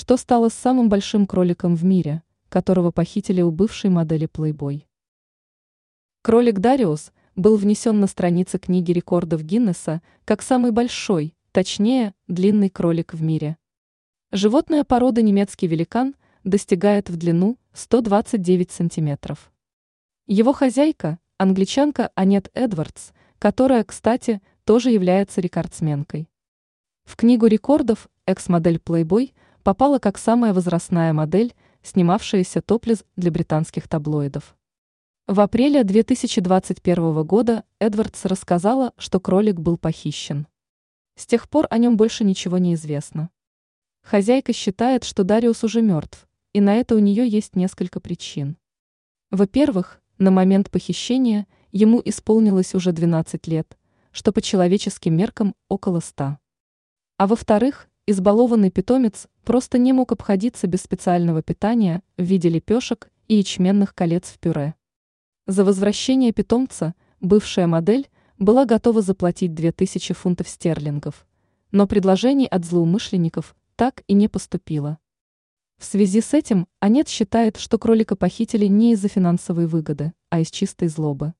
Что стало с самым большим кроликом в мире, которого похитили у бывшей модели Playboy? Кролик Дариус был внесен на страницы книги рекордов Гиннесса как самый большой, точнее, длинный кролик в мире. Животная порода немецкий великан достигает в длину 129 сантиметров. Его хозяйка – англичанка Анет Эдвардс, которая, кстати, тоже является рекордсменкой. В книгу рекордов экс-модель Playboy попала как самая возрастная модель, снимавшаяся топлес для британских таблоидов. В апреле 2021 года Эдвардс рассказала, что кролик был похищен. С тех пор о нем больше ничего не известно. Хозяйка считает, что Дариус уже мертв, и на это у нее есть несколько причин. Во-первых, на момент похищения ему исполнилось уже 12 лет, что по человеческим меркам около 100. А во-вторых, избалованный питомец просто не мог обходиться без специального питания в виде лепешек и ячменных колец в пюре. За возвращение питомца бывшая модель была готова заплатить 2000 фунтов стерлингов, но предложений от злоумышленников так и не поступило. В связи с этим Анет считает, что кролика похитили не из-за финансовой выгоды, а из чистой злобы.